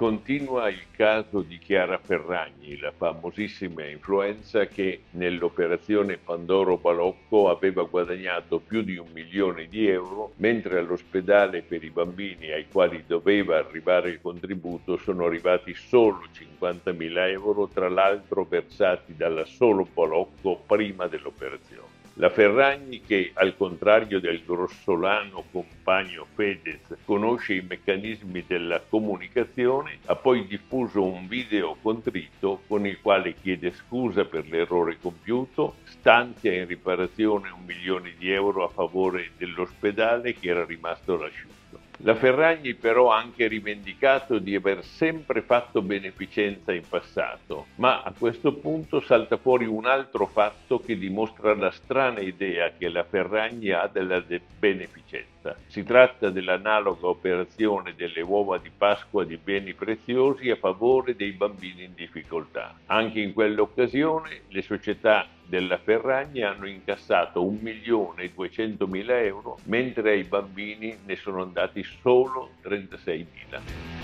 Continua il caso di Chiara Ferragni, la famosissima influenza che nell'operazione Pandoro Balocco aveva guadagnato più di un milione di euro, mentre all'ospedale per i bambini ai quali doveva arrivare il contributo sono arrivati solo 50.000 euro, tra l'altro versati dalla solo Balocco prima dell'operazione. La Ferragni, che al contrario del grossolano compagno Fedez conosce i meccanismi della comunicazione, ha poi diffuso un video contrito con il quale chiede scusa per l'errore compiuto, stanzia in riparazione un milione di euro a favore dell'ospedale che era rimasto lasciato. La Ferragni però ha anche rivendicato di aver sempre fatto beneficenza in passato, ma a questo punto salta fuori un altro fatto che dimostra la strana idea che la Ferragni ha della de- beneficenza. Si tratta dell'analoga operazione delle uova di Pasqua di beni preziosi a favore dei bambini in difficoltà. Anche in quell'occasione le società della Ferragni hanno incassato 1.200.000 euro, mentre ai bambini ne sono andati solo 36.000.